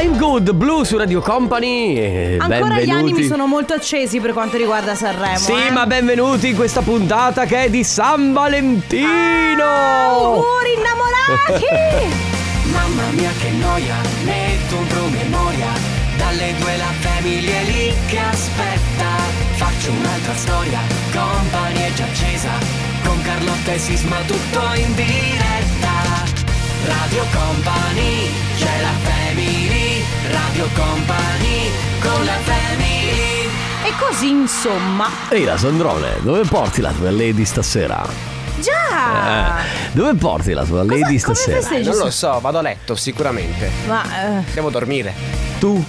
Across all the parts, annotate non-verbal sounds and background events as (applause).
I'm Good Blue su Radio Company. e Ancora benvenuti. gli animi sono molto accesi per quanto riguarda Sanremo. Sì, eh. ma benvenuti in questa puntata che è di San Valentino. Auguri innamorati! (laughs) Mamma mia che noia, metto un promemoria Dalle due la famiglia è lì che aspetta Faccio un'altra storia, company è già accesa Con Carlotta e Sisma tutto in diretta Radio Company, c'è la family Radio Company, con la family E così insomma. Ehi, la Sandrone, dove porti la tua lady stasera? Già! Eh, dove porti la tua lady come stasera? festeggi? Non lo so, vado a letto sicuramente. Ma eh, Devo dormire. Tu?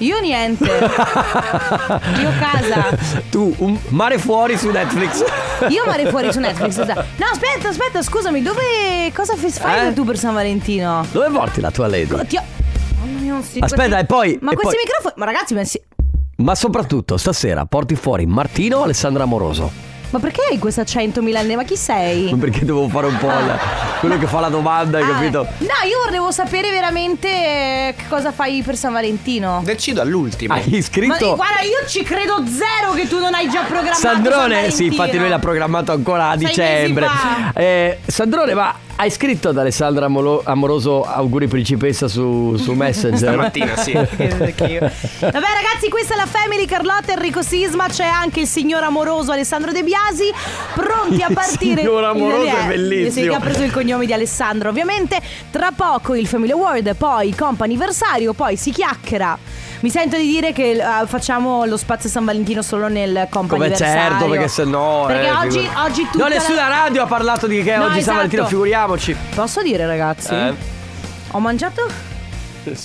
io niente. (laughs) io casa. Tu, un mare fuori su Netflix. Io mare fuori su Netflix. No, aspetta, aspetta, scusami, dove. Cosa fai Eh? tu per San Valentino? Dove porti la tua lady? Mamma mia, non si- Aspetta, questi- e poi- Ma e questi poi- microfoni. Ma ragazzi, ma, si- Ma soprattutto stasera porti fuori Martino o Alessandra Amoroso? ma perché hai questo accento milanese? Ma chi sei? (laughs) Perché devo fare un po' il- quello che fa la domanda, hai Ah, capito? No, io volevo sapere veramente eh, che cosa fai per San Valentino. Decido all'ultimo. Hai Ma iscritto? guarda, io ci credo zero che tu non hai già programmato. San Sandrone, sì, infatti lui l'ha programmato ancora a Sei dicembre. mesi fa. Eh, Sandrone, ma hai scritto ad Alessandra Amoroso auguri principessa su, su Messenger? (laughs) Stamattina sì. (laughs) Vabbè ragazzi questa è la Family Carlotta Enrico Sisma C'è anche il signor amoroso Alessandro De Biasi Pronti a Il partire signor amoroso è Eh, bellissimo. Sì che ha preso il cognome di Alessandro ovviamente Tra poco il Family Award Poi comp'anniversario Poi si chiacchiera mi sento di dire che eh, facciamo lo spazio San Valentino solo nel comp Come certo, perché se no. Perché eh, oggi, figurati. oggi tutta No, nessuna la- radio ha parlato di che No, oggi San esatto. Valentino, figuriamoci. Posso dire ragazzi? Eh? Ho mangiato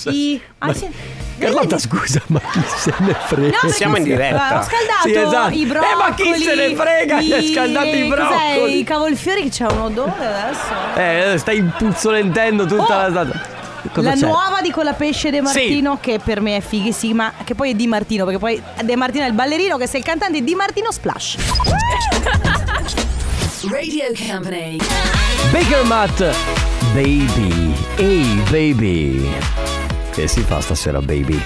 i... Ah, sì. Carlotta, scusa, ma chi se ne frega? No, Siamo in diretta. Ho scaldato Sì, esatto. i Eh, broccoli. ma chi se ne frega? Gli hai scaldato i cos'è, broccoli. I cavolfiori che c'è un odore adesso. Eh, stai puzzolentendo tutta Oh! la data. Cosa la c'è? nuova di quella pesce De Martino che per me è fighissima, che poi è Di Martino, perché poi De Martino è il ballerino, che se il cantante è Di Martino Splash. (laughs) Radio Company. Baker Matt Baby Ehi baby Che si fa stasera baby?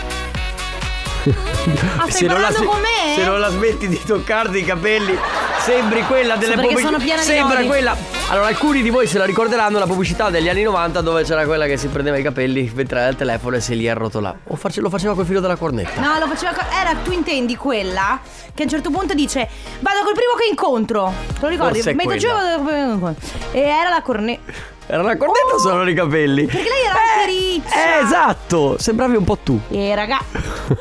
Ah, (laughs) stai parlando con me? se non la smetti di toccarti i capelli Sembri quella delle piena di Sembra quella Allora alcuni di voi se la ricorderanno La pubblicità degli anni 90 Dove c'era quella che si prendeva i capelli Mentre era al telefono e se li arrotolava O face- lo faceva col filo della cornetta No, lo faceva. co- Era tu intendi quella che a un certo punto dice: Vado col primo che incontro. Te lo ricordi? Forse è Metto giù. E era la cornetta. Era la cornetta o sono i capelli? Perché lei era anche riccia. Eh esatto Sembravi un po' tu E raga,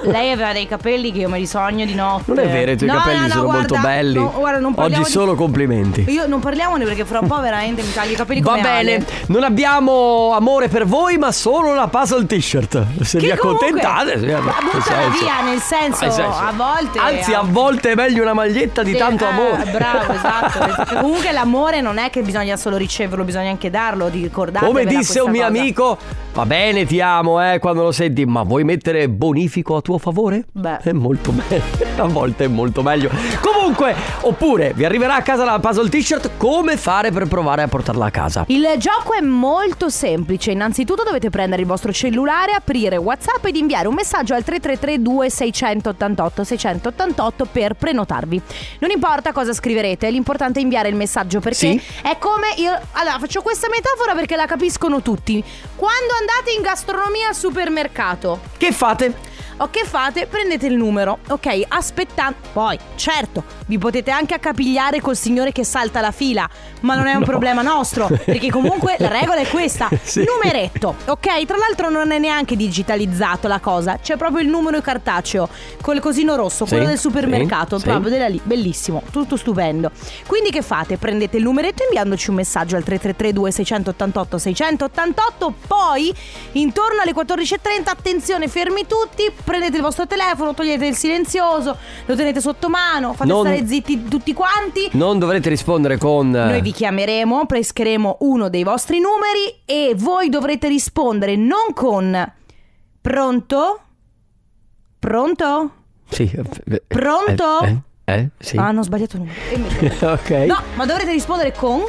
lei aveva dei capelli che io me li sogno di notte. Non è vero, i tuoi No, capelli no, no, sono guarda, molto belli. no, guarda, Oggi di- solo complimenti. Io non parliamone perché fra un po' veramente mi taglio i capelli Va come bene, Ale. non abbiamo amore per voi, ma solo la puzzle t-shirt. Se Che vi comunque- accontentate, nel buttala via, nel senso, Nel senso. a volte. Anzi, a volte è meglio una maglietta di tanto eh, amore. Bravo, esatto. (laughs) Comunque l'amore non è che bisogna solo riceverlo, bisogna anche darlo, di ricordarlo. Come disse un mio amico, va bene, ti amo, eh, quando lo senti, ma vuoi mettere bonifico a tuo favore? Beh. È molto meglio. (laughs) A volte è molto meglio. Comunque, oppure vi arriverà a casa la puzzle t-shirt, come fare per provare a portarla a casa? Il gioco è molto semplice. Innanzitutto dovete prendere il vostro cellulare, aprire WhatsApp ed inviare un messaggio al 3332 688 688 per prenotarvi. Non importa cosa scriverete, l'importante è inviare il messaggio perché Sì. è come io allora faccio questa metafora perché la capiscono tutti. Quando andate in gastronomia al supermercato, Che fate? O che fate? Prendete il numero, ok? Aspettando. Poi, certo, vi potete anche accapigliare col signore che salta la fila, ma non è un problema nostro, (laughs) perché comunque la regola è questa. (laughs) Sì. Numeretto, ok? Tra l'altro non è neanche digitalizzato la cosa, c'è proprio il numero cartaceo, col cosino rosso, Sì, quello del supermercato, sì, proprio della lì, bellissimo, tutto stupendo. Quindi che fate? Prendete il numeretto inviandoci un messaggio al 3332 688 688, poi intorno alle 14.30, attenzione, fermi tutti, prendete il vostro telefono, togliete il silenzioso, lo tenete sotto mano, fate Non- stare zitti tutti quanti. Non dovrete rispondere con... Noi vi chiameremo, pescheremo uno dei vostri numeri e voi dovrete rispondere non con pronto? Pronto? Sì. eh, Pronto? Eh? eh, eh, Sì. Ah, non ho sbagliato il numero. E ok. No, ma dovrete rispondere con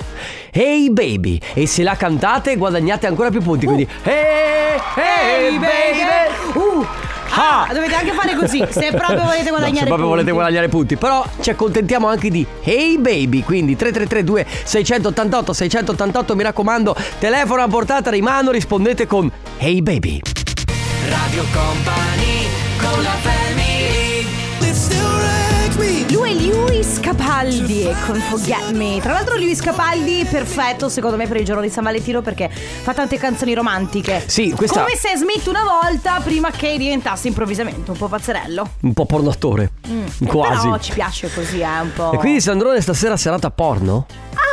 Hey baby. E se la cantate guadagnate ancora più punti. Quindi. Hey, hey, Hey, baby. Ah! Ah, dovete anche fare così, se (laughs) proprio volete No, guadagnare se proprio volete punti. guadagnare punti, però ci accontentiamo anche di Hey Baby, quindi 3332 688 688, mi raccomando, telefono a portata di mano, rispondete con Hey Baby. Radio Company con la family Capaldi e con Forget Me. Tra l'altro Luis Capaldi perfetto secondo me per il giorno di San Valentino perché fa tante canzoni romantiche. Sì, questa- Come Sam Smith una volta prima che diventasse improvvisamente un po' pazzerello. Un po' pornatore, quasi. Mm. Però ci piace così, eh, un po'. E quindi Sandrone stasera serata porno?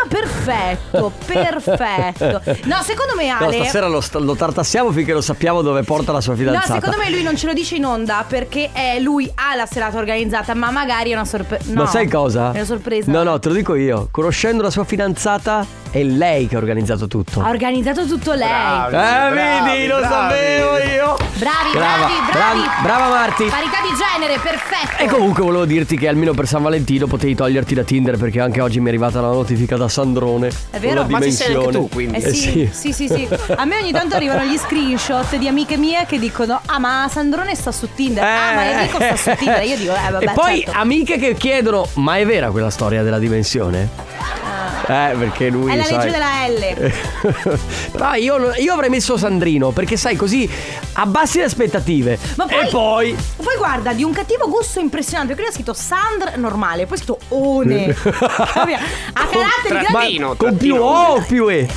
Perfetto, perfetto. No, secondo me No, Ale stasera lo, sta- lo tartassiamo finché lo sappiamo dove porta la sua No, fidanzata. secondo me lui non ce lo dice in onda perché è lui ha la serata organizzata, ma magari è una sorpresa. No, Ma sai cosa? È una sorpresa. No, no, te lo dico io. Conoscendo la sua fidanzata, è lei che ha organizzato tutto. Ha organizzato tutto lei. Bravi. Eh, bravi, vedi, lo bravi. sapevo io. Bravi, Brava, bravi, bravi. brava Marti. Parità di genere, perfetto. E comunque volevo dirti che almeno per San Valentino potevi toglierti da Tinder perché anche oggi mi è arrivata la notifica da Sandrone. È vero? Ma ci sei anche tu, quindi. Eh sì, Eh sì, sì, sì. A me ogni tanto arrivano gli screenshot di amiche mie che dicono: Ah, ma Sandrone sta su Tinder. Ah, ma Enrico sta su Tinder. Io dico, eh, vabbè. E poi certo. amiche che chiedono: Ma è vera quella storia della dimensione? Eh, perché lui. È la sai- legge della L. (laughs) Però io, io avrei messo Sandrino perché sai così abbassi le aspettative. Ma poi, e poi. poi guarda, di un cattivo gusto impressionante. Perché lui ha scritto Sandr normale, poi ha scritto One. (laughs) Capito? ha caratteri grandi. trattino. Con più. O o più E.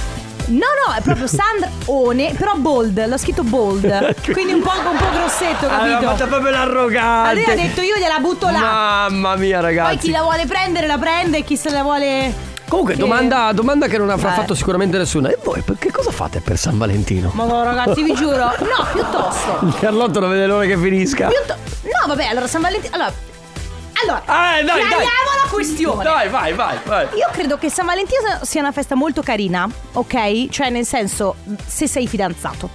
No, no, è proprio Sandr One, però bold, l'ho scritto bold. (laughs) Quindi un po', un po' grossetto, Aveva capito? fatto proprio l'arrogante. Allora ha detto io gliela butto là. Mamma mia, Poi chi ragazzi. la vuole prendere la prende e chi se la vuole. Comunque, che- domanda, domanda che non avrà Eh. fatto sicuramente nessuno. E voi che cosa fate per San Valentino? Ma no, ragazzi, vi giuro. No, piuttosto. (laughs) Carlotto non vede l'ora che finisca. Piutto- No, vabbè, allora San Valentino. Allora. Allora. Eh, dai, dai. Questione. Dai, vai, vai, vai. Io credo che San Valentino sia una festa molto carina, ok? Cioè, nel senso, se sei fidanzato.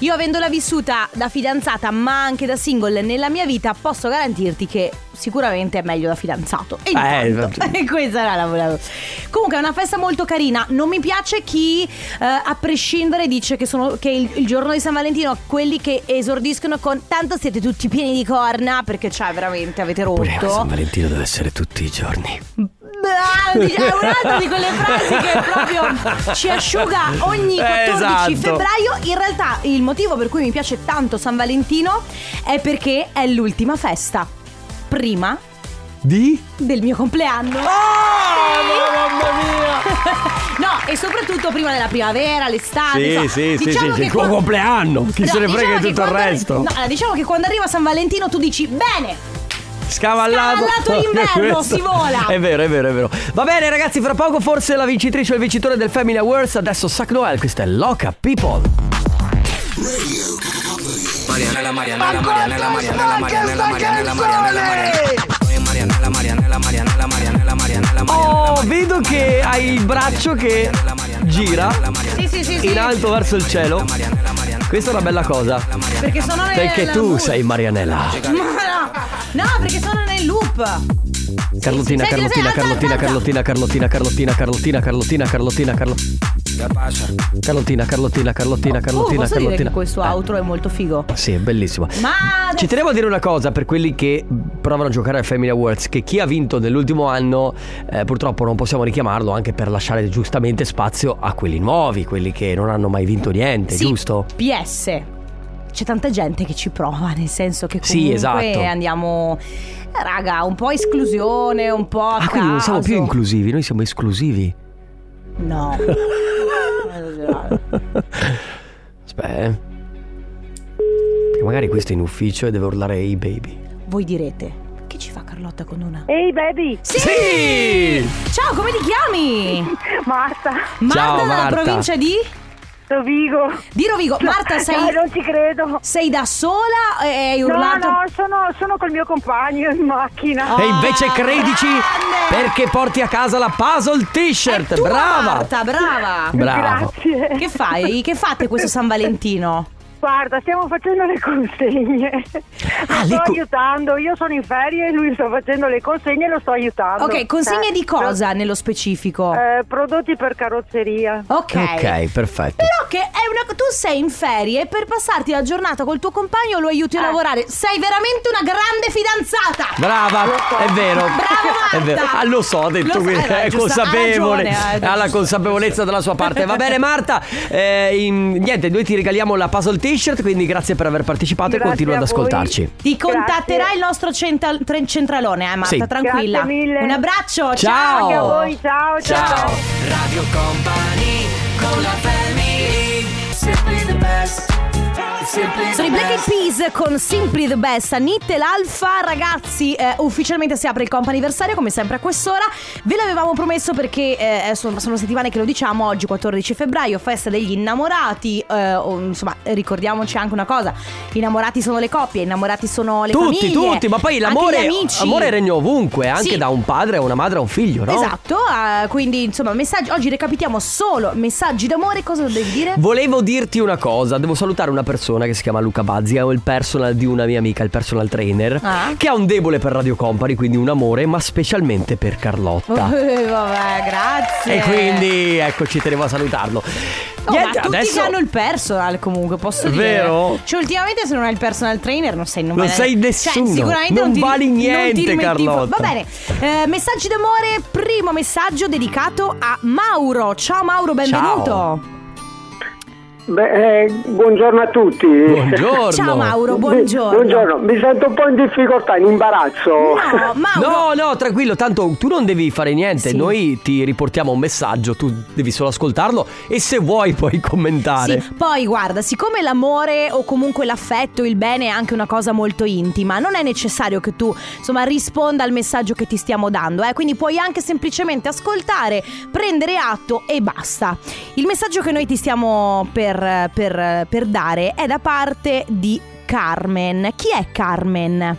Io avendola vissuta da fidanzata, ma anche da single nella mia vita, posso garantirti che sicuramente è meglio da fidanzato. E Eh, intanto- (laughs) e questa era la volevo. Comunque è una festa molto carina. Non mi piace chi, eh, a prescindere, dice che, sono, che il, il giorno di San Valentino, quelli che esordiscono con tanto siete tutti pieni di corna, perché cioè veramente avete rotto. Valentino deve essere tutti i giorni. Bravo, dice- È un'altra di quelle frasi che proprio ci asciuga ogni 14 Esatto. febbraio. In realtà il motivo per cui mi piace tanto San Valentino è perché è l'ultima festa. Prima Di? del mio compleanno. Ah, mamma mia! (laughs) No, e soprattutto prima della primavera, l'estate. Sì, sì, sì, Diciamo sì, che il tuo compleanno. Chi No, se ne frega diciamo di tutto il resto? No, diciamo che quando arriva San Valentino tu dici bene, Scavallato. Scavallato inverno, si vola. È vero, è vero, è vero. Va bene, ragazzi, fra poco forse la vincitrice o il vincitore del Family Awards. Adesso Sac Noel, questa è Loca People. Marianella, Marianella, Marianella, Oh, vedo che hai il braccio che gira sì, sì, sì, in alto verso il cielo. Questa è una bella cosa. Perché sono Perché tu sei Marianella. Marianella no, perché sono nel loop. Carlottina, Carlottina, Carlottina, Carlottina, Carlottina, Carlottina, Carlottina, Carlottina, Carlottina, Carlottina. Carlottina, Carlottina, Carlottina, Oh, Carlottina, che Carlottina. questo Eh, outro è molto figo. Sì, è bellissimo. Ma Ci tenevo a dire una cosa per quelli che provano a giocare al Family Awards, che chi ha vinto nell'ultimo anno eh, purtroppo non possiamo richiamarlo anche per lasciare giustamente spazio a quelli nuovi, quelli che non hanno mai vinto niente, giusto? PS. C'è tanta gente che ci prova, nel senso che comunque Sì, esatto. andiamo raga, un po' esclusione, un po' a Ah, quindi non siamo più inclusivi, noi siamo esclusivi. No. (laughs) Aspetta. eh. Perché magari questo è in ufficio e deve urlare Hey baby. Voi direte, che ci fa Carlotta con una? Ehi baby, Sì! Ciao, come ti chiami? (laughs) Marta, Marta Ciao, dalla Marta. provincia di? Rovigo. Di Rovigo. Marta, sei, No, non ci credo. sei da sola e hai No, urlato? no, sono, sono col mio compagno in macchina. E invece credici grande! perché porti a casa la puzzle t-shirt. Brava! Marta, brava. Bravo. Grazie. Che fai? Che fate questo San Valentino? Guarda, stiamo facendo le consegne. Ah, lo sto co- aiutando, io sono in ferie e lui sta facendo le consegne e lo sto aiutando. Ok, consegne Eh, di cosa nello specifico? eh, prodotti per carrozzeria. Ok. Ok, perfetto. Però che è una tu sei in ferie e per passarti la giornata col tuo compagno lo aiuti a Eh. lavorare. Sei veramente una grande fidanzata. Brava, è vero. Brava Marta. È vero. Ah, lo so, ha detto Lo so, quindi eh, è giusto, ha consapevole. ragione, eh. ha la consapevolezza dalla sua parte. Va bene, Marta. eh, in- niente, noi ti regaliamo la puzzle t-shirt. Quindi grazie per aver partecipato e Grazie continua ad ascoltarci. Ti contatterà Grazie. il nostro central- tre- centralone, eh, Marta, Sì. tranquilla. Grazie mille. Un abbraccio, Ciao. Anche a voi, ciao, ciao. Ciao. Radio Company con la family Simply the best Sono i Black Eyed Peas con Simply the Best Anit e l'Alfa Ragazzi eh, ufficialmente si apre il comp'anniversario come sempre a quest'ora Ve l'avevamo promesso perché eh, sono, sono settimane che lo diciamo Oggi 14 febbraio festa degli innamorati eh, o, Insomma ricordiamoci anche una cosa Innamorati sono le coppie Innamorati sono le Tutti, famiglie tutti, ma poi l'amore, gli amici. amore regna ovunque, anche Sì. da un padre a una madre a un figlio, no? Esatto, eh, quindi insomma messaggi Oggi recapitiamo solo messaggi d'amore Cosa devi dire? Volevo dirti una cosa, devo salutare una persona che si chiama Luca Bazzi, è il personal di una mia amica, il personal trainer, Ah. che ha un debole per Radio Company, quindi un amore, ma specialmente per Carlotta. (laughs) Eh, vabbè, grazie E quindi ecco, ci tenevo a salutarlo. Oh, Niente, ma tutti adesso hanno il personal comunque posso dire Vero? Cioè ultimamente se non hai il personal trainer non sei Non vale- sei Cioè, nessuno. sicuramente Non ti- vali non ti niente, rimetti in- Carlotta. Va bene Eh, Messaggi d'amore Primo messaggio dedicato a Mauro Ciao Mauro benvenuto Ciao. Beh, eh, buongiorno a tutti. buongiorno. Ciao Mauro Mi- buongiorno buongiorno, mi sento un po' in difficoltà, in imbarazzo. No (laughs) Mauro No, no, tranquillo, tanto tu non devi fare niente, Sì. noi ti riportiamo un messaggio, tu devi solo ascoltarlo e se vuoi puoi commentare. Sì, poi guarda, siccome l'amore o comunque l'affetto, il bene è anche una cosa molto intima, non è necessario che tu insomma risponda al messaggio che ti stiamo dando, eh? quindi puoi anche semplicemente ascoltare, prendere atto e basta. Il messaggio che noi ti stiamo per, per- per dare è da parte di Carmen. Chi è Carmen?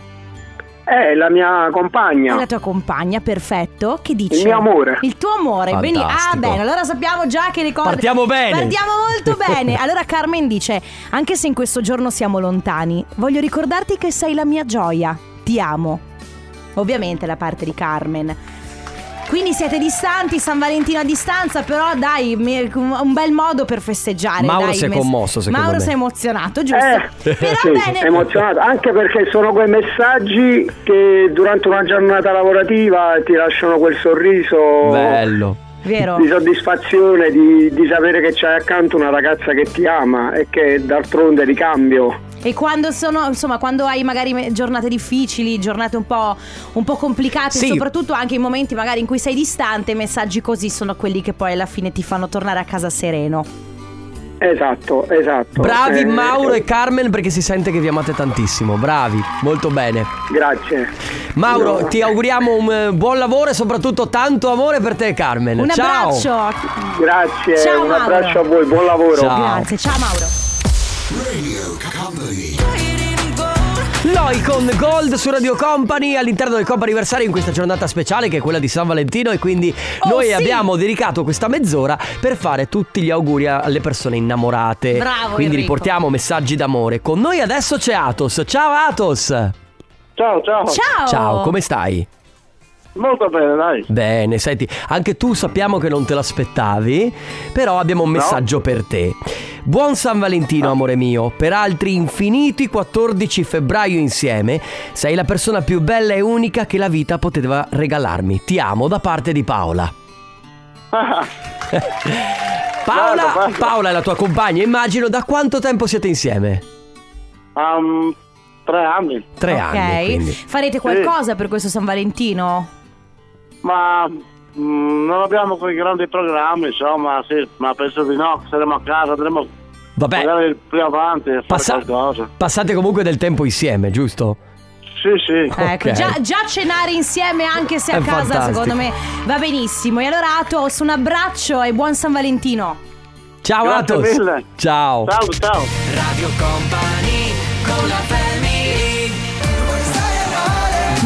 È la mia È compagna. la tua compagna, perfetto. Che dice? Il mio amore. Il tuo amore. Beni- ah, bene, allora sappiamo già che cose. Partiamo bene. Partiamo molto (laughs) bene. Allora, Carmen dice: Anche se in questo giorno siamo lontani, voglio ricordarti che sei la mia gioia. Ti amo. Ovviamente la parte di Carmen. Quindi siete distanti, San Valentino a distanza, però dai, un bel modo per festeggiare. Mauro dai, si è mes- commosso, secondo Mauro me. si è emozionato, giusto? Eh, Però sì, bene. emozionato, anche perché sono quei messaggi che durante una giornata lavorativa ti lasciano quel sorriso Bello. Vero? di soddisfazione, di, di sapere che c'hai accanto una ragazza che ti ama e che d'altronde ricambio. E quando sono, insomma, quando hai magari giornate difficili, giornate un po', un po' complicate, Sì. soprattutto anche in momenti magari in cui sei distante, messaggi così sono quelli che poi alla fine ti fanno tornare a casa sereno. Esatto, esatto. Bravi Eh, Mauro e Carmen perché si sente che vi amate tantissimo. Bravi, molto bene. Grazie. Mauro, No. ti auguriamo un eh, buon lavoro e soprattutto tanto amore per te Carmen. Un Ciao. abbraccio. Grazie, Ciao, un Mauro. abbraccio a voi, buon lavoro. Ciao. Grazie, ciao Mauro. Loi con Gold su Radio Company all'interno del Comp Anniversario in questa giornata speciale che è quella di San Valentino e quindi Oh, noi sì. abbiamo dedicato questa mezz'ora per fare tutti gli auguri alle persone innamorate. Bravo, Quindi Enrico. riportiamo messaggi d'amore. Con noi adesso c'è Atos. Ciao Atos. Ciao, ciao. Ciao. Ciao, come stai? Molto bene, dai. Bene, senti, anche tu sappiamo che non te l'aspettavi, però abbiamo un messaggio per te. Buon San Valentino, amore mio. Per altri infiniti 14 febbraio insieme, sei la persona più bella e unica che la vita poteva regalarmi. Ti amo da parte di Paola. (laughs) Paola, Guarda, guarda. Paola è la tua compagna, immagino. Da quanto tempo siete insieme? Um, tre anni. Tre ok. anni, quindi. Farete qualcosa per questo San Valentino? Ma mm, non abbiamo quei grandi programmi, insomma, sì, ma penso di no. Saremo a casa, andremo Vabbè, magari più avanti a fare passa- qualcosa. passate comunque del tempo insieme, giusto? Sì, sì. Ecco, Ok. già, già cenare insieme anche se a È casa fantastico. secondo me va benissimo. E allora Atos, un abbraccio e buon San Valentino. Ciao Grazie Atos. mille. Ciao. Ciao, ciao. Radio Company con la family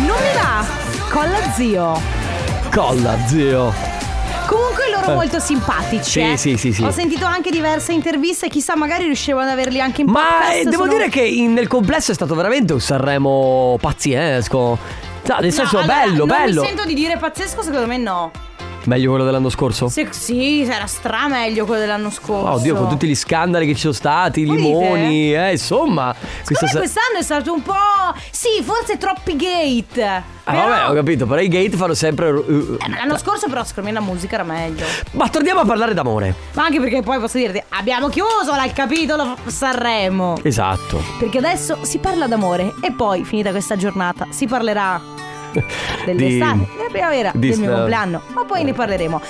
Non mi va? Colla zio. Colla, zio. Comunque loro sono molto simpatici. Sì, eh. sì, sì, sì. Ho sentito anche diverse interviste, chissà, magari riuscivo ad averli anche in Ma eh, devo sono- dire che in- nel complesso è stato veramente un Sanremo pazzesco. No, nel senso, No, allora, bello, non bello. mi sento di dire pazzesco, secondo me no. Meglio quello dell'anno scorso? Se- sì, era stra meglio quello dell'anno scorso. Oh, Oddio, con tutti gli scandali che ci sono stati, i limoni, eh, insomma. Sa- quest'anno è stato un po'. Sì, forse troppi gate. Ah, Però- vabbè, ho capito, però i gate fanno sempre. uh, uh. Eh, ma l'anno scorso, però, secondo me la musica era meglio. Ma torniamo a parlare d'amore. Ma anche perché poi posso dirti, abbiamo chiuso il capitolo Sanremo. Esatto. Perché adesso si parla d'amore e poi, finita questa giornata, si parlerà (laughs) dell'estate, della primavera, di- del mio eh. compleanno. Ma poi ne parleremo.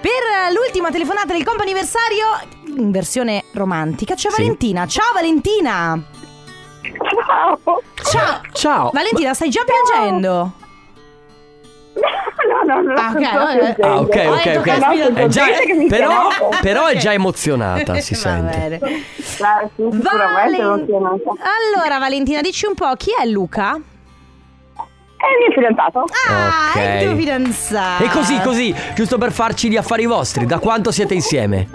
Per eh, l'ultima telefonata del comp'anniversario, in versione romantica, c'è Sì. Valentina. Ciao Valentina! Ciao. Ciao! Ciao. Valentina, stai già piangendo? No, no, no. Ah, ok, non sto vabbè. piangendo. Ah, ok, ok, ok. È già- (laughs) però, però è già emozionata, si (laughs) Va sente. bene. Sì, sicuramente Valen- emozionata. Allora Valentina, dici un po' chi è Luca? È il mio fidanzato. Ah, è il Ok. tuo fidanzato. E così, così, giusto per farci gli affari vostri, da quanto siete insieme?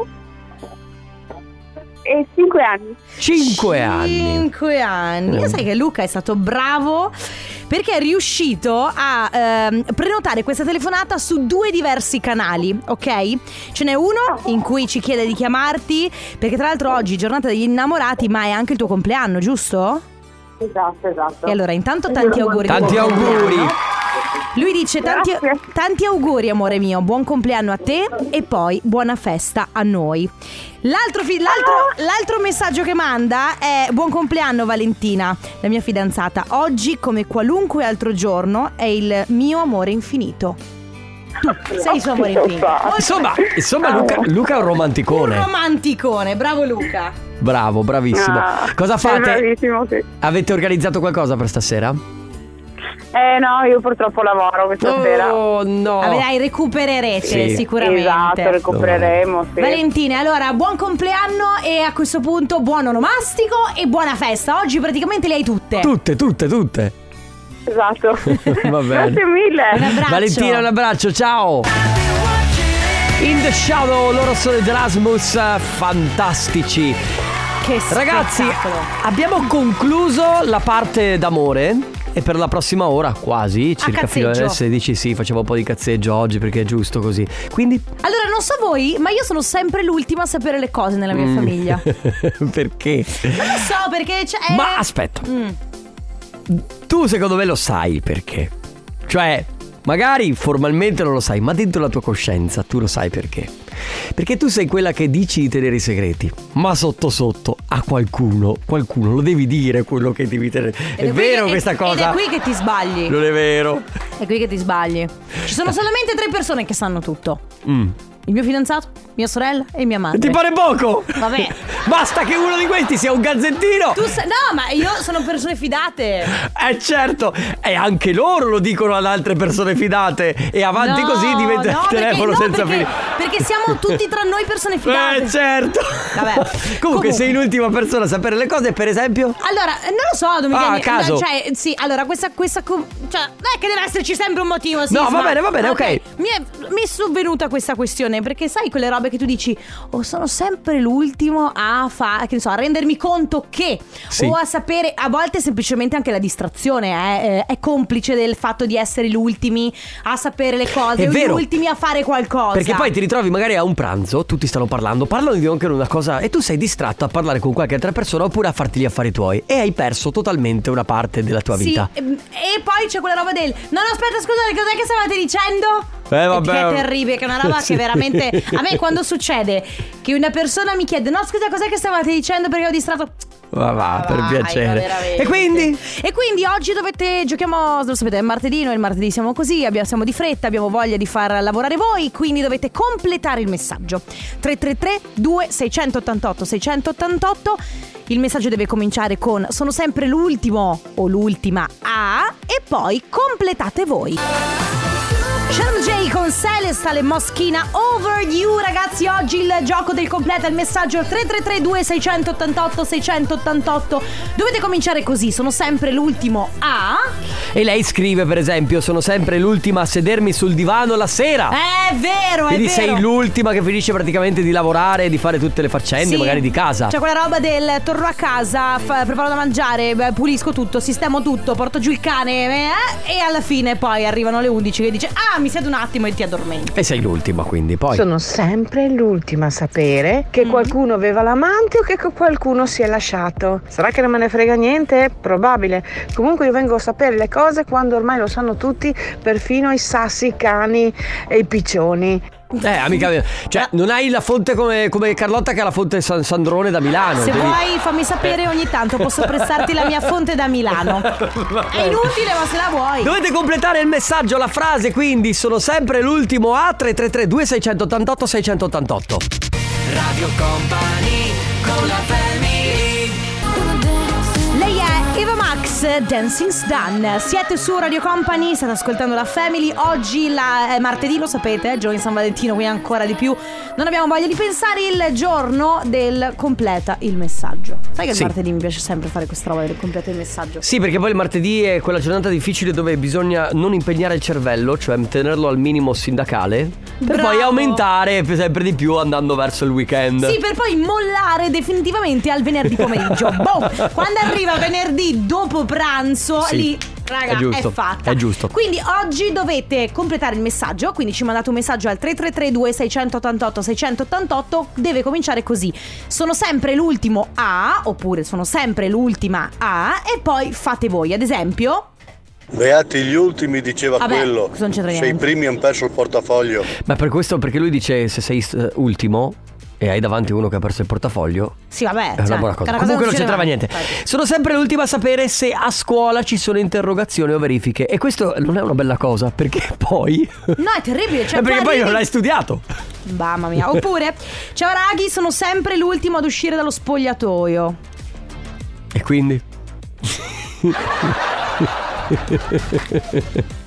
E cinque anni. Cinque anni. Cinque anni. Eh. Sai che Luca è stato bravo perché è riuscito a ehm, prenotare questa telefonata su due diversi canali, ok? Ce n'è uno in cui ci chiede di chiamarti, perché tra l'altro oggi è giornata degli innamorati, ma è anche il tuo compleanno, giusto? Esatto, esatto. E allora, intanto tanti auguri. Tanti auguri. Lui dice tanti, tanti auguri amore mio, buon compleanno a te e poi buona festa a noi. L'altro, fi- l'altro- l'altro messaggio che manda è buon compleanno Valentina, la mia fidanzata. Oggi come qualunque altro giorno è il mio amore infinito. Tu sei il suo amore infinito. Insomma, insomma Luca, Luca è un un romanticone. romanticone, bravo Luca. Bravo, bravissimo. Ah, Cosa fate? Bravissimo, sì. Avete organizzato qualcosa per stasera? Eh no, io purtroppo lavoro questa sera. Oh no. Vabbè, dai, recupererete Sì. sicuramente. Esatto, recupereremo, sì. Valentina, allora buon compleanno e a questo punto buon onomastico e buona festa. Oggi praticamente le hai tutte. Tutte, tutte, tutte. Esatto. (laughs) Va bene. Grazie mille. Un abbraccio. Valentina, un abbraccio, ciao. In the Shadow, loro sono Erasmus, fantastici. Che Ragazzi, abbiamo concluso la parte d'amore. E per la prossima ora, quasi, circa fino alle cazzeggio. 16, sì, facevo un po' di cazzeggio oggi perché è giusto così. Quindi... Allora, non so voi, ma io sono sempre l'ultima a sapere le cose nella mia Mm. famiglia. (laughs) perché? Non lo so perché c'è. Ma aspetta, Mm. tu secondo me lo sai il perché. Cioè, magari formalmente non lo sai, ma dentro la tua coscienza tu lo sai perché. Perché tu sei quella che dici di tenere i segreti, ma sotto sotto a qualcuno, qualcuno lo devi dire quello che devi tenere. È, qui vero che- questa ed- cosa? Ed è qui che ti sbagli. Non è vero. È qui che ti sbagli. Ci sono solamente tre persone che sanno tutto: Mm. Il mio fidanzato, mia sorella e mia madre. Ti pare poco? Vabbè. (laughs) Basta che uno di questi sia un gazzettino. Tu sai- no, ma io sono persone fidate. Eh certo, e anche loro lo dicono ad altre persone fidate e avanti No, così diventa no, il telefono perché, no, senza perché, fili. perché siamo tutti tra noi persone fidate. Eh certo. Vabbè. (laughs) Comunque, Comunque. sei l'ultima persona a sapere le cose, per esempio? Allora, eh, non lo so dove mi Ah, a caso. no, cioè, sì, allora questa questa com- cioè, non è che deve esserci sempre un motivo, sì. No, va bene, va bene, ok. Mi è, mi è sovvenuta questa questione perché sai quelle robe che tu dici "Oh, sono sempre l'ultimo a ne so, a rendermi conto che Sì. o a sapere, a volte semplicemente anche la distrazione è, eh, è complice del fatto di essere gli ultimi a sapere le cose, È o vero. gli ultimi a fare qualcosa. Perché poi ti ritrovi magari a un pranzo, tutti stanno parlando, parlano di anche una cosa e tu sei distratto a parlare con qualche altra persona oppure a farti gli affari tuoi e hai perso totalmente una parte della tua Sì, vita. ehm, e poi c'è quella roba del No, no, aspetta, scusate, cos'è che stavate dicendo? Eh, vabbè. Che è terribile, che è una roba (laughs) Sì. che veramente. A me quando succede che una persona mi chiede: No, scusa, cos'è che stavate dicendo? Perché ho distratto. Va, va, per Vai, piacere. veramente. E quindi? E quindi oggi dovete. Giochiamo. Lo sapete, è martedì. Noi il martedì siamo così. Abbiamo, siamo di fretta. Abbiamo voglia di far lavorare voi. Quindi dovete completare il messaggio. 333-2688 688. Il messaggio deve cominciare con Sono sempre l'ultimo o l'ultima a. E poi completate voi. Sharon J con Celesta le Moschina Over You ragazzi oggi il gioco del completo il messaggio 3332 688 688 dovete cominciare così sono sempre l'ultimo a E lei scrive, per esempio, sono sempre l'ultima a sedermi sul divano la sera. è vero è Quindi vero sei l'ultima che finisce praticamente di lavorare e di fare tutte le faccende, Sì. magari di casa. C'è quella roba del torno a casa, fa- preparo da mangiare, pulisco tutto, sistemo tutto, porto giù il cane eh, e alla fine poi arrivano le 11 che dice ah mi siedo un attimo e ti addormenti. E sei l'ultima, quindi poi. Sono sempre l'ultima a sapere che qualcuno aveva l'amante o che qualcuno si è lasciato. Sarà che non me ne frega niente? Probabile. Comunque io vengo a sapere le cose quando ormai lo sanno tutti, perfino i sassi, i cani e i piccioni. Eh, amica mia. Cioè, non hai la fonte come, come Carlotta che ha la fonte San Sandrone da Milano. Se Devi- vuoi fammi sapere ogni tanto, posso prestarti la mia fonte da Milano. (laughs) È inutile ma se la vuoi. Dovete completare il messaggio, la frase, quindi sono sempre l'ultimo A 333 2688 688. Radio Company con la family Max, Dancing's Done. Siete su Radio Company, state ascoltando la Family. Oggi la- è martedì, lo sapete, è giorno di San Valentino, quindi ancora di più. Non abbiamo voglia di pensare il giorno del completa il messaggio. Sai che il Sì. martedì mi piace sempre fare questa roba del completa il messaggio. Sì, perché poi il martedì è quella giornata difficile dove bisogna non impegnare il cervello, cioè tenerlo al minimo sindacale, per Bravo. poi aumentare sempre di più andando verso il weekend. Sì, per poi mollare definitivamente al venerdì pomeriggio. (laughs) boh, quando arriva venerdì dopo pranzo, Sì, lì, raga, è giusto, fatta. è giusto. Quindi oggi dovete completare il messaggio. Quindi ci mandate un messaggio al 3332 688 688. Deve cominciare così: Sono sempre l'ultimo a, oppure sono sempre l'ultima a, e poi fate voi. Ad esempio. Beati gli ultimi, diceva Vabbè, quello. non c'entra Se i niente. primi hanno perso il portafoglio. Ma per questo, perché lui dice se sei eh, ultimo e hai davanti uno che ha perso il portafoglio, Sì, vabbè. è una cioè, buona cosa. Comunque non succede c'entrava niente. Infatti. Sono sempre l'ultima a sapere se a scuola ci sono interrogazioni o verifiche. E questo non è una bella cosa, perché (laughs) poi. No, è terribile. Cioè, Eh, (laughs) perché poi non arrivi- l'hai studiato. Mamma mia. Oppure, ciao raghi, sono sempre l'ultimo ad uscire dallo spogliatoio. E quindi? (laughs)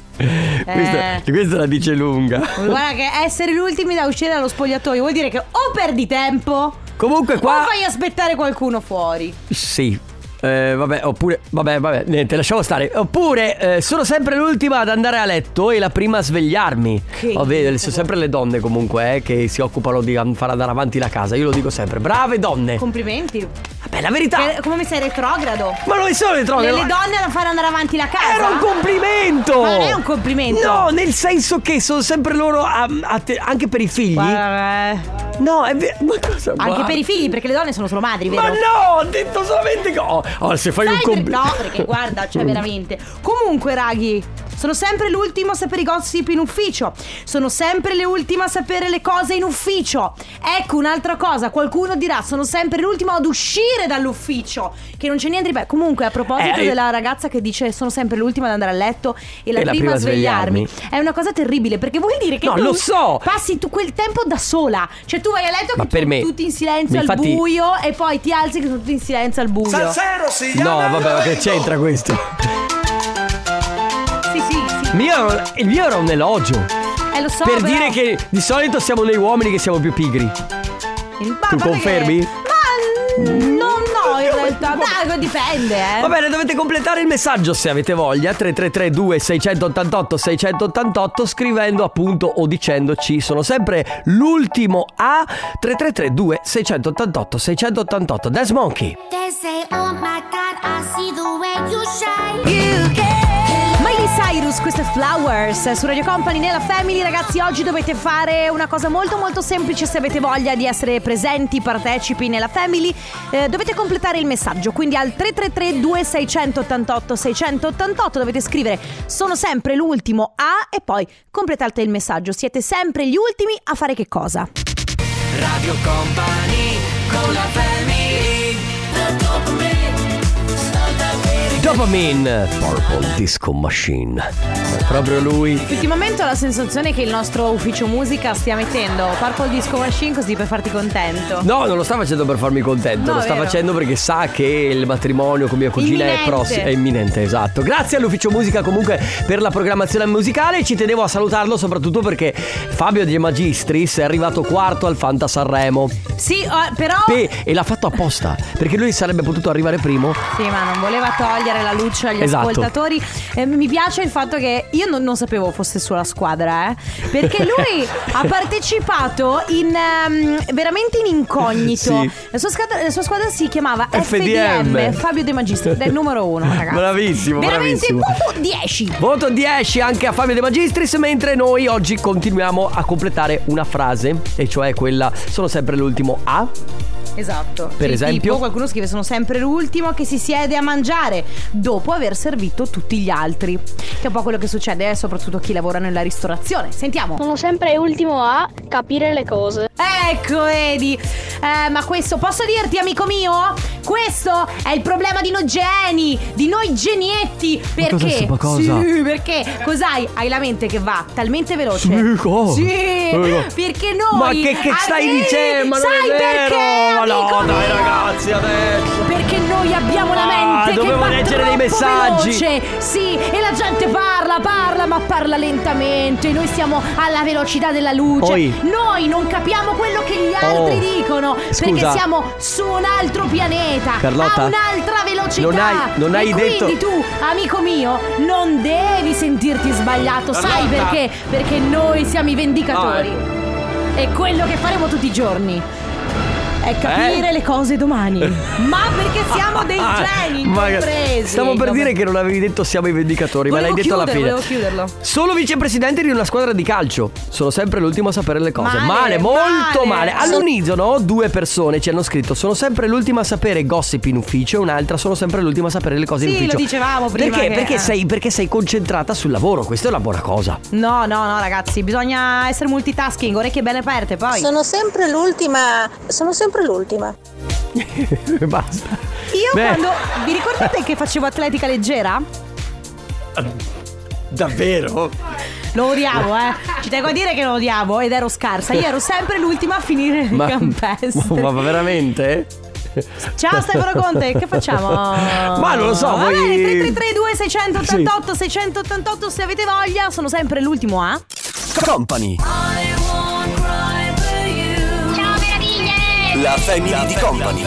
questa, questa la dice lunga. Guarda che essere gli ultimi da uscire dallo spogliatoio vuol dire che o perdi tempo Comunque o qua. fai aspettare qualcuno fuori. Sì. Eh, vabbè, oppure, vabbè, vabbè, niente, lasciamo stare. Oppure eh, sono sempre l'ultima ad andare a letto e la prima a svegliarmi. Che Oh, vedi, incubo. sono sempre le donne comunque eh, che si occupano di far andare avanti la casa. Io lo dico sempre, brave donne. Complimenti. Vabbè, la verità. Che- come mi sei retrogrado? Ma non sono le Le, donne da fare andare avanti la casa. Era un complimento! Ma non è un complimento. No, nel senso che sono sempre loro a- a te- anche per i figli. Guarda, eh. No, è vero. Ma cosa Anche guarda. per i figli, perché le donne sono solo madri, vero? Ma no, ho detto solamente che. Oh, oh, se fai un Sai per- complimento. No, perché guarda, cioè (laughs) veramente. Comunque, raghi, sono sempre l'ultimo a sapere i gossip in ufficio. Sono sempre le ultime a sapere le cose in ufficio. Ecco un'altra cosa, qualcuno dirà, sono sempre l'ultimo ad uscire dall'ufficio. Che non c'è niente di bello. Comunque, a proposito Eh, della ragazza che dice sono sempre l'ultima ad andare a letto e la, prima, a svegliarmi. È una cosa terribile, perché vuol dire che No, tu lo so. passi tu quel tempo da sola. Cioè, tu vai a letto Ma che per tu- me- tutti in silenzio infatti- al buio e poi ti alzi che sono tutti in silenzio al buio. No, vabbè, ma che c'entra questo? (laughs) Sì, sì. Mio- il mio era un elogio. Eh, lo so. per però- dire che di solito siamo noi uomini che siamo più pigri. Ma Tu confermi? che- Ma mm, no, no, in realtà. Dai, dipende, eh. Va bene, dovete completare il messaggio se avete voglia. 3332 688 688 scrivendo appunto o dicendoci sono sempre l'ultimo a 3332 688 688 Dance Monkey. They say, oh my God, I see the way you shine. Miley Cyrus, questo è Flowers su Radio Company nella Family. Ragazzi, oggi dovete fare una cosa molto molto semplice se avete voglia di essere presenti, partecipi nella Family. Eh, dovete completare il messaggio, quindi al 333 2688 688 dovete scrivere sono sempre l'ultimo a e poi completate il messaggio. Siete sempre gli ultimi a fare che cosa? Radio Company con la family Dopamine Purple Disco Machine. Proprio lui. Ultimamente ho la sensazione che il nostro ufficio musica stia mettendo Purple Disco Machine così per farti contento. No, non lo sta facendo per farmi contento, No, lo sta vero. facendo perché sa che il matrimonio con mia cugina è Imminente. prossimo, è imminente, esatto. Grazie all'ufficio musica comunque per la programmazione musicale, ci tenevo a salutarlo soprattutto perché Fabio De Magistris è arrivato quarto al Fanta Sanremo. Sì, eh, però. Pe- e l'ha fatto apposta, perché lui sarebbe potuto arrivare primo. Sì, ma non voleva togliere la luce agli Esatto. ascoltatori. Eh, mi piace il fatto che io non, non sapevo fosse sua squadra, eh. Perché lui (laughs) ha partecipato in ehm, veramente in incognito. Sì. La, sua squadra, la sua squadra si chiamava FDM. FDM, Fabio De Magistris, del numero uno, (laughs) ragazzi. Bravissimo, Veramente bravissimo. voto 10. Voto 10 anche a Fabio De Magistris, mentre noi oggi continuiamo a completare una frase, e cioè quella sono sempre l'ultimo a. Esatto. Per Sì, esempio? tipo, qualcuno scrive sono sempre l'ultimo che si siede a mangiare dopo aver servito tutti gli altri. Che è un po' quello che succede eh, soprattutto a chi lavora nella ristorazione. Sentiamo. Sono sempre ultimo a capire le cose. Ecco, vedi. Eh, ma questo posso dirti, amico mio? Questo è il problema di noi geni, di noi genietti. Perché? Ma cosa? Sì, perché cos'hai? Hai la mente che va talmente veloce. Sì, cosa? Sì, Eh, no. perché noi. Ma che, che stai dicendo? Ma non sai è vero! perché? No, amico dai ragazzi, adesso! Perché noi abbiamo la Ah, mente che dovevo va leggere dei messaggi. veloce. Sì, e la gente parla, parla, ma parla lentamente. Noi siamo alla velocità della luce. Oi. Noi non capiamo quello che gli altri Oh. dicono. Perché Scusa. siamo su un altro pianeta. Carlotta, a un'altra velocità. non hai- non e hai detto- quindi tu, amico mio, non devi sentirti sbagliato. Sai Carlotta. perché? Perché noi siamo i vendicatori. Ah, E quello che faremo tutti i giorni. È capire Eh? le cose domani. (laughs) Ma perché siamo dei geni Ma- incompresi. Stavo per dire che non avevi detto siamo i vendicatori, ma Volevo l'hai detto alla chiudere, fine. volevo chiuderlo. Sono vicepresidente di una squadra di calcio. Sono sempre l'ultimo a sapere le cose. Male, molto male. male. All'unisono, due persone ci hanno scritto: Sono sempre l'ultima a sapere gossip in ufficio. E un'altra, sono sempre l'ultima a sapere le cose in Sì, ufficio. lo dicevamo prima Perché? che- Perché, eh. sei, perché sei concentrata sul lavoro. Questa è una buona cosa. No, no, no, ragazzi, bisogna essere multitasking, orecchie bene aperte, poi. Sono sempre l'ultima. Sono sempre l'ultima. (laughs) Basta. Io Beh. quando. Vi ricordate che facevo atletica leggera? Davvero? Lo odiavo, eh. Ci tengo a dire che lo odiavo ed ero scarsa. Io ero sempre l'ultima a finire le campestre. ma, ma veramente? Ciao Stefano Conte, che facciamo? Ma non lo so, Va voi- bene, 3332 688 688 se avete voglia, sono sempre l'ultimo A. Company. La family di Company.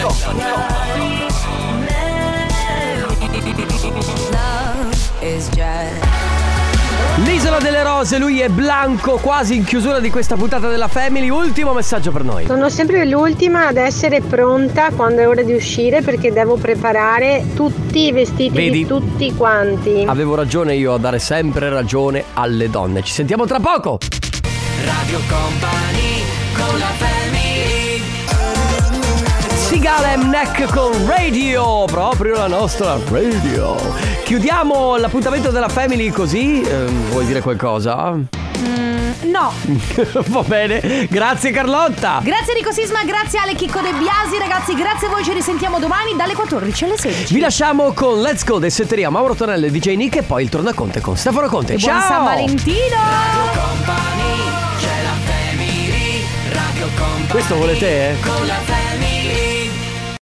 L'isola delle rose, lui è Blanco, quasi in chiusura di questa puntata della Family. Ultimo messaggio per noi. Sono sempre l'ultima ad essere pronta quando è ora di uscire perché devo preparare tutti i vestiti Vedi? di tutti quanti. Avevo ragione io a dare sempre ragione alle donne. Ci sentiamo tra poco. Radio Company con la family. Sigala M Neck con Radio, proprio la nostra radio. Chiudiamo l'appuntamento della Family così. Ehm, vuoi dire qualcosa? No. (laughs) Va bene. Grazie Carlotta. Grazie Rico Sisma, grazie Ale Chicco De Biasi, ragazzi, grazie a voi, ci risentiamo domani dalle 14 alle 16. Vi lasciamo con Let's Go del Setteria Mauro Tonello e DJ Nick e poi il tornaconte con Stefano Conte. E buon Ciao! San Valentino! Company, c'è la family. Radio Company Questo volete? eh? con la family.